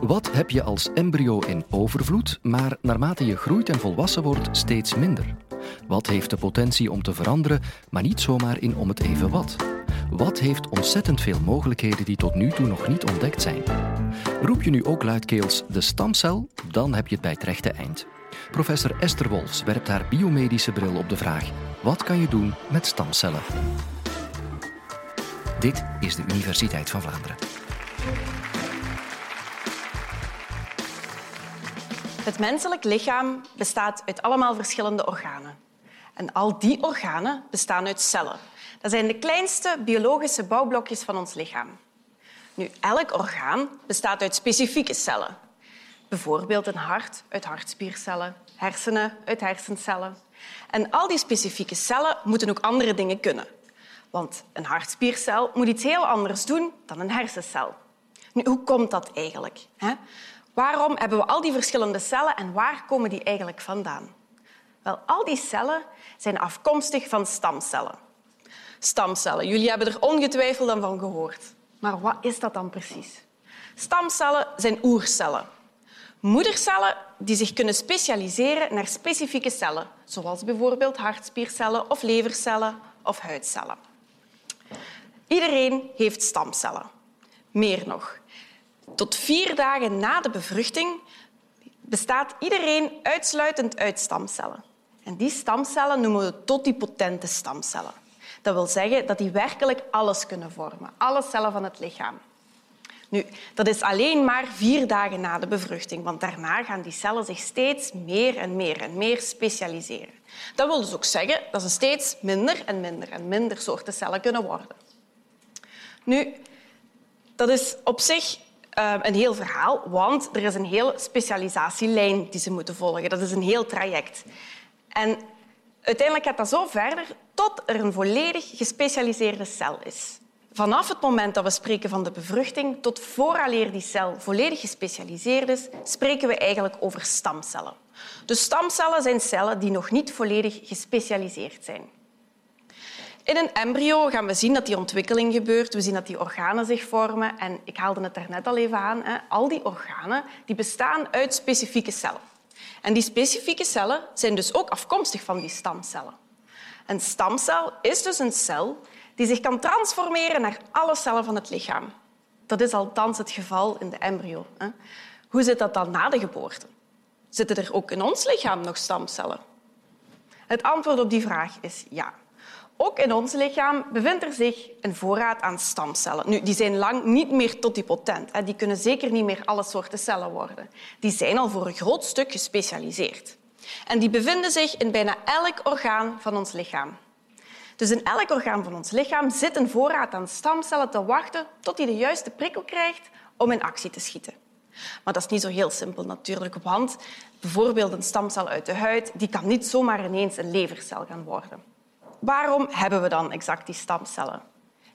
Wat heb je als embryo in overvloed, maar naarmate je groeit en volwassen wordt steeds minder? Wat heeft de potentie om te veranderen, maar niet zomaar in om het even wat? Wat heeft ontzettend veel mogelijkheden die tot nu toe nog niet ontdekt zijn? Roep je nu ook luidkeels de stamcel, dan heb je het bij het rechte eind. Professor Esther Wolfs werpt haar biomedische bril op de vraag: wat kan je doen met stamcellen? Dit is de Universiteit van Vlaanderen. Het menselijk lichaam bestaat uit allemaal verschillende organen. En al die organen bestaan uit cellen. Dat zijn de kleinste biologische bouwblokjes van ons lichaam. Nu, elk orgaan bestaat uit specifieke cellen. Bijvoorbeeld een hart uit hartspiercellen, hersenen uit hersencellen. En al die specifieke cellen moeten ook andere dingen kunnen. Want een hartspiercel moet iets heel anders doen dan een hersencel. Nu, hoe komt dat eigenlijk? Waarom hebben we al die verschillende cellen en waar komen die eigenlijk vandaan? Wel, al die cellen zijn afkomstig van stamcellen. Stamcellen, jullie hebben er ongetwijfeld van gehoord. Maar wat is dat dan precies? Stamcellen zijn oercellen. Moedercellen die zich kunnen specialiseren naar specifieke cellen, zoals bijvoorbeeld hartspiercellen of levercellen of huidcellen. Iedereen heeft stamcellen. Meer nog, tot vier dagen na de bevruchting bestaat iedereen uitsluitend uit stamcellen. En die stamcellen noemen we totipotente stamcellen. Dat wil zeggen dat die werkelijk alles kunnen vormen, alle cellen van het lichaam. Nu, dat is alleen maar vier dagen na de bevruchting, want daarna gaan die cellen zich steeds meer en meer en meer specialiseren. Dat wil dus ook zeggen dat ze steeds minder en minder en minder soorten cellen kunnen worden. Nu, dat is op zich een heel verhaal, want er is een hele specialisatielijn die ze moeten volgen. Dat is een heel traject. En uiteindelijk gaat dat zo verder tot er een volledig gespecialiseerde cel is. Vanaf het moment dat we spreken van de bevruchting tot vooraleer die cel volledig gespecialiseerd is, spreken we eigenlijk over stamcellen. Dus stamcellen zijn cellen die nog niet volledig gespecialiseerd zijn. In een embryo gaan we zien dat die ontwikkeling gebeurt. We zien dat die organen zich vormen. En ik haalde het daarnet al even aan. Hè. Al die organen die bestaan uit specifieke cellen. En die specifieke cellen zijn dus ook afkomstig van die stamcellen. Een stamcel is dus een cel die zich kan transformeren naar alle cellen van het lichaam. Dat is althans het geval in de embryo. Hè. Hoe zit dat dan na de geboorte? Zitten er ook in ons lichaam nog stamcellen? Het antwoord op die vraag is ja. Ook in ons lichaam bevindt er zich een voorraad aan stamcellen. Nu, die zijn lang niet meer totipotent. Die kunnen zeker niet meer alle soorten cellen worden. Die zijn al voor een groot stuk gespecialiseerd. En die bevinden zich in bijna elk orgaan van ons lichaam. Dus in elk orgaan van ons lichaam zit een voorraad aan stamcellen te wachten tot hij de juiste prikkel krijgt om in actie te schieten. Maar dat is niet zo heel simpel natuurlijk, want bijvoorbeeld een stamcel uit de huid die kan niet zomaar ineens een levercel gaan worden. Waarom hebben we dan exact die stamcellen?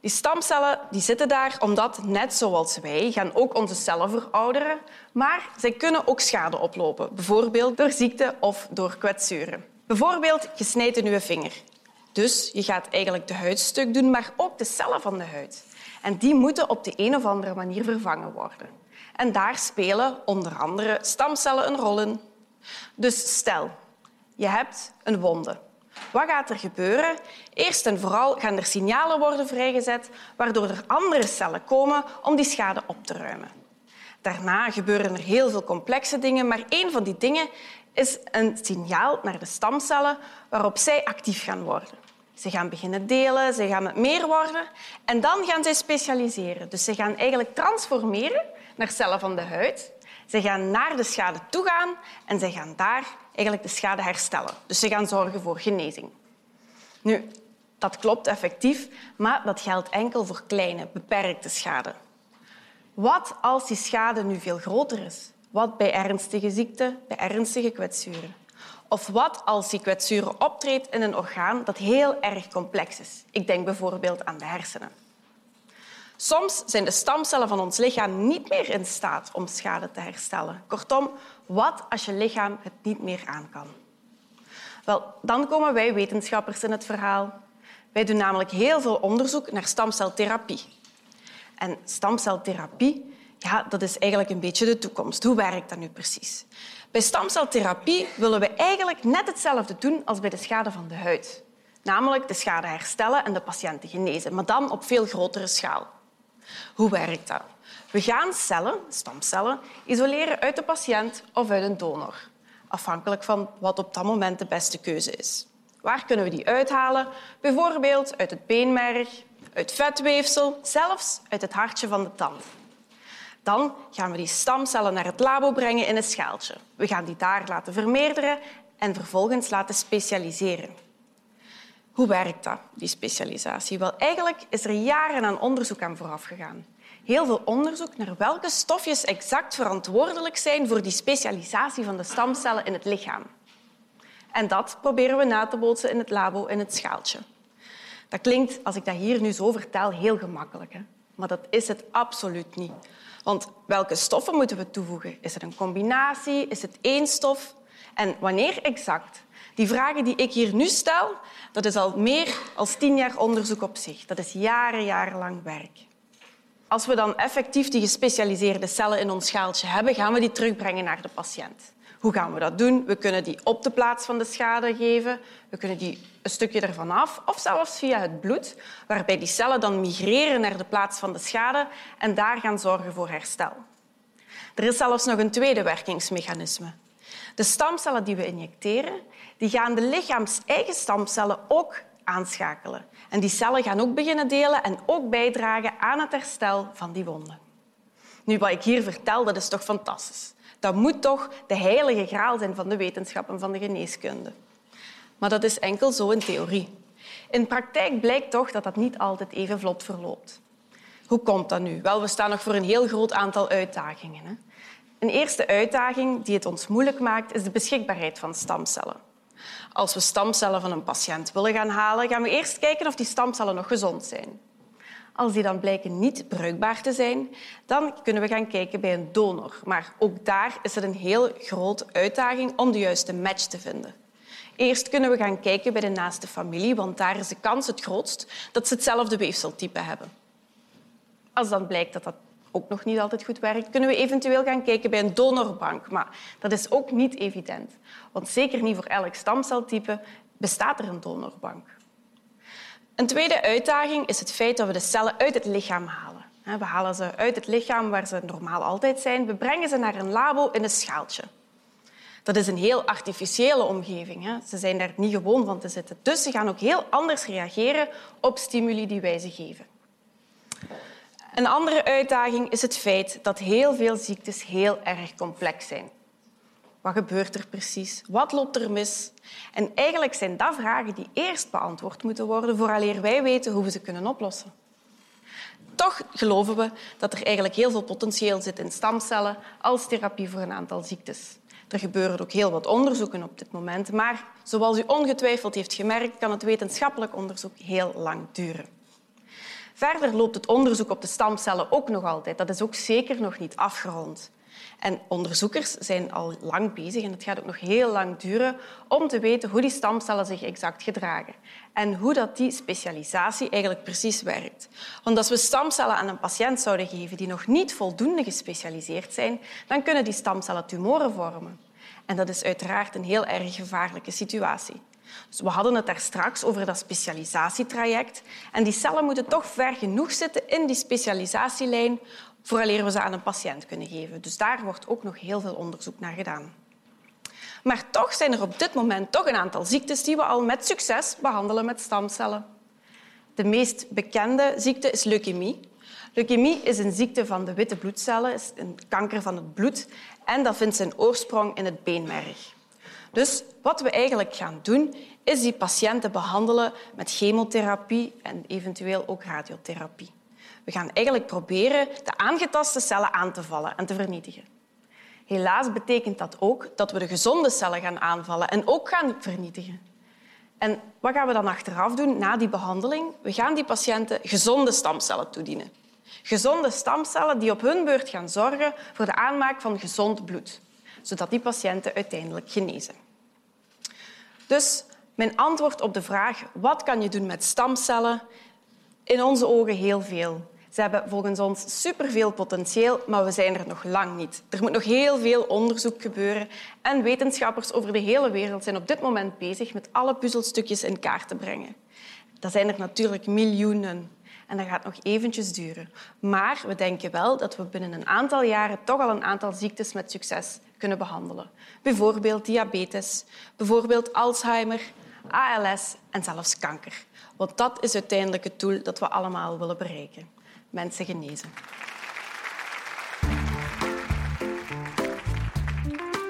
Die stamcellen die zitten daar omdat, net zoals wij, gaan ook onze cellen verouderen, maar zij kunnen ook schade oplopen, bijvoorbeeld door ziekte of door kwetsuren. Bijvoorbeeld, je snijdt in je vinger. Dus je gaat eigenlijk de huid stuk doen, maar ook de cellen van de huid. En die moeten op de een of andere manier vervangen worden. En daar spelen onder andere stamcellen een rol in. Dus stel, je hebt een wonde. Wat gaat er gebeuren? Eerst en vooral gaan er signalen worden vrijgezet waardoor er andere cellen komen om die schade op te ruimen. Daarna gebeuren er heel veel complexe dingen, maar één van die dingen is een signaal naar de stamcellen waarop zij actief gaan worden. Ze gaan beginnen delen, ze gaan het meer worden en dan gaan zij specialiseren. Dus ze gaan eigenlijk transformeren naar cellen van de huid. Ze gaan naar de schade toe gaan en ze gaan daar eigenlijk de schade herstellen. Dus ze gaan zorgen voor genezing. Nu, dat klopt effectief, maar dat geldt enkel voor kleine, beperkte schade. Wat als die schade nu veel groter is? Wat bij ernstige ziekte, bij ernstige kwetsuren? Of wat als die kwetsuren optreedt in een orgaan dat heel erg complex is? Ik denk bijvoorbeeld aan de hersenen. Soms zijn de stamcellen van ons lichaam niet meer in staat om schade te herstellen. Kortom, wat als je lichaam het niet meer aan kan? Wel, dan komen wij wetenschappers in het verhaal. Wij doen namelijk heel veel onderzoek naar stamceltherapie. En stamceltherapie Ja, dat is eigenlijk een beetje de toekomst. Hoe werkt dat nu precies? Bij stamceltherapie willen we eigenlijk net hetzelfde doen als bij de schade van de huid. Namelijk de schade herstellen en de patiënten genezen, maar dan op veel grotere schaal. Hoe werkt dat? We gaan cellen, stamcellen, isoleren uit de patiënt of uit een donor, afhankelijk van wat op dat moment de beste keuze is. Waar kunnen we die uithalen? Bijvoorbeeld uit het beenmerg, uit vetweefsel, zelfs uit het hartje van de tand. Dan gaan we die stamcellen naar het labo brengen in een schaaltje. We gaan die daar laten vermeerderen en vervolgens laten specialiseren. Hoe werkt dat, die specialisatie? Wel, eigenlijk is er jaren aan onderzoek aan vooraf gegaan. Heel veel onderzoek naar welke stofjes exact verantwoordelijk zijn voor die specialisatie van de stamcellen in het lichaam. En dat proberen we na te bootsen in het labo in het schaaltje. Dat klinkt, als ik dat hier nu zo vertel, heel gemakkelijk. Hè? Maar dat is het absoluut niet. Want welke stoffen moeten we toevoegen? Is het een combinatie? Is het één stof? En wanneer exact? Die vragen die ik hier nu stel, dat is al meer dan tien jaar onderzoek op zich. Dat is jaren, jarenlang werk. Als we dan effectief die gespecialiseerde cellen in ons schaaltje hebben, gaan we die terugbrengen naar de patiënt. Hoe gaan we dat doen? We kunnen die op de plaats van de schade geven. We kunnen die een stukje ervan af, of zelfs via het bloed, waarbij die cellen dan migreren naar de plaats van de schade en daar gaan zorgen voor herstel. Er is zelfs nog een tweede werkingsmechanisme. De stamcellen die we injecteren, die gaan de lichaams eigen stamcellen ook aanschakelen. En die cellen gaan ook beginnen delen en ook bijdragen aan het herstel van die wonden. Nu, wat ik hier vertel, dat is toch fantastisch. Dat moet toch de heilige graal zijn van de wetenschap en van de geneeskunde. Maar dat is enkel zo in theorie. In praktijk blijkt toch dat dat niet altijd even vlot verloopt. Hoe komt dat nu? Wel, we staan nog voor een heel groot aantal uitdagingen. Hè? Een eerste uitdaging die het ons moeilijk maakt, is de beschikbaarheid van stamcellen. Als we stamcellen van een patiënt willen gaan halen, gaan we eerst kijken of die stamcellen nog gezond zijn. Als die dan blijken niet bruikbaar te zijn, dan kunnen we gaan kijken bij een donor. Maar ook daar is het een heel grote uitdaging om de juiste match te vinden. Eerst kunnen we gaan kijken bij de naaste familie, want daar is de kans het grootst dat ze hetzelfde weefseltype hebben. Als dan blijkt dat dat ook nog niet altijd goed werkt, kunnen we eventueel gaan kijken bij een donorbank. Maar dat is ook niet evident, want zeker niet voor elk stamceltype bestaat er een donorbank. Een tweede uitdaging is het feit dat we de cellen uit het lichaam halen. We halen ze uit het lichaam waar ze normaal altijd zijn. We brengen ze naar een labo in een schaaltje. Dat is een heel artificiële omgeving. Ze zijn daar niet gewoon van te zitten. Dus ze gaan ook heel anders reageren op stimuli die wij ze geven. Een andere uitdaging is het feit dat heel veel ziektes heel erg complex zijn. Wat gebeurt er precies? Wat loopt er mis? En eigenlijk zijn dat vragen die eerst beantwoord moeten worden vooraleer wij weten hoe we ze kunnen oplossen. Toch geloven we dat er eigenlijk heel veel potentieel zit in stamcellen als therapie voor een aantal ziektes. Er gebeuren ook heel wat onderzoeken op dit moment, maar zoals u ongetwijfeld heeft gemerkt, kan het wetenschappelijk onderzoek heel lang duren. Verder loopt het onderzoek op de stamcellen ook nog altijd. Dat is ook zeker nog niet afgerond. En onderzoekers zijn al lang bezig, en het gaat ook nog heel lang duren, om te weten hoe die stamcellen zich exact gedragen en hoe dat die specialisatie eigenlijk precies werkt. Want als we stamcellen aan een patiënt zouden geven die nog niet voldoende gespecialiseerd zijn, dan kunnen die stamcellen tumoren vormen. En dat is uiteraard een heel erg gevaarlijke situatie. Dus we hadden het daar straks over dat specialisatietraject. En die cellen moeten toch ver genoeg zitten in die specialisatielijn vooraleer we ze aan een patiënt kunnen geven. Dus daar wordt ook nog heel veel onderzoek naar gedaan. Maar toch zijn er op dit moment toch een aantal ziektes die we al met succes behandelen met stamcellen. De meest bekende ziekte is leukemie. Leukemie is een ziekte van de witte bloedcellen, is een kanker van het bloed en dat vindt zijn oorsprong in het beenmerg. Dus wat we eigenlijk gaan doen, is die patiënten behandelen met chemotherapie en eventueel ook radiotherapie. We gaan eigenlijk proberen de aangetaste cellen aan te vallen en te vernietigen. Helaas betekent dat ook dat we de gezonde cellen gaan aanvallen en ook gaan vernietigen. En wat gaan we dan achteraf doen na die behandeling? We gaan die patiënten gezonde stamcellen toedienen. Gezonde stamcellen die op hun beurt gaan zorgen voor de aanmaak van gezond bloed, zodat die patiënten uiteindelijk genezen. Dus mijn antwoord op de vraag wat kan je doen met stamcellen? In onze ogen heel veel. Ze hebben volgens ons superveel potentieel, maar we zijn er nog lang niet. Er moet nog heel veel onderzoek gebeuren en wetenschappers over de hele wereld zijn op dit moment bezig met alle puzzelstukjes in kaart te brengen. Dat zijn er natuurlijk miljoenen. En dat gaat nog eventjes duren. Maar we denken wel dat we binnen een aantal jaren toch al een aantal ziektes met succes kunnen behandelen. Bijvoorbeeld diabetes, bijvoorbeeld Alzheimer, ALS en zelfs kanker. Want dat is uiteindelijk het doel dat we allemaal willen bereiken. Mensen genezen.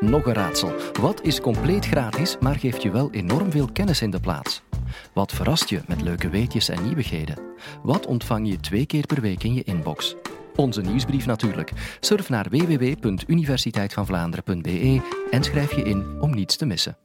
Nog een raadsel. Wat is compleet gratis, maar geeft je wel enorm veel kennis in de plaats? Wat verrast je met leuke weetjes en nieuwigheden? Wat ontvang je twee keer per week in je inbox? Onze nieuwsbrief natuurlijk. Surf naar www.universiteitvanvlaanderen.be en schrijf je in om niets te missen.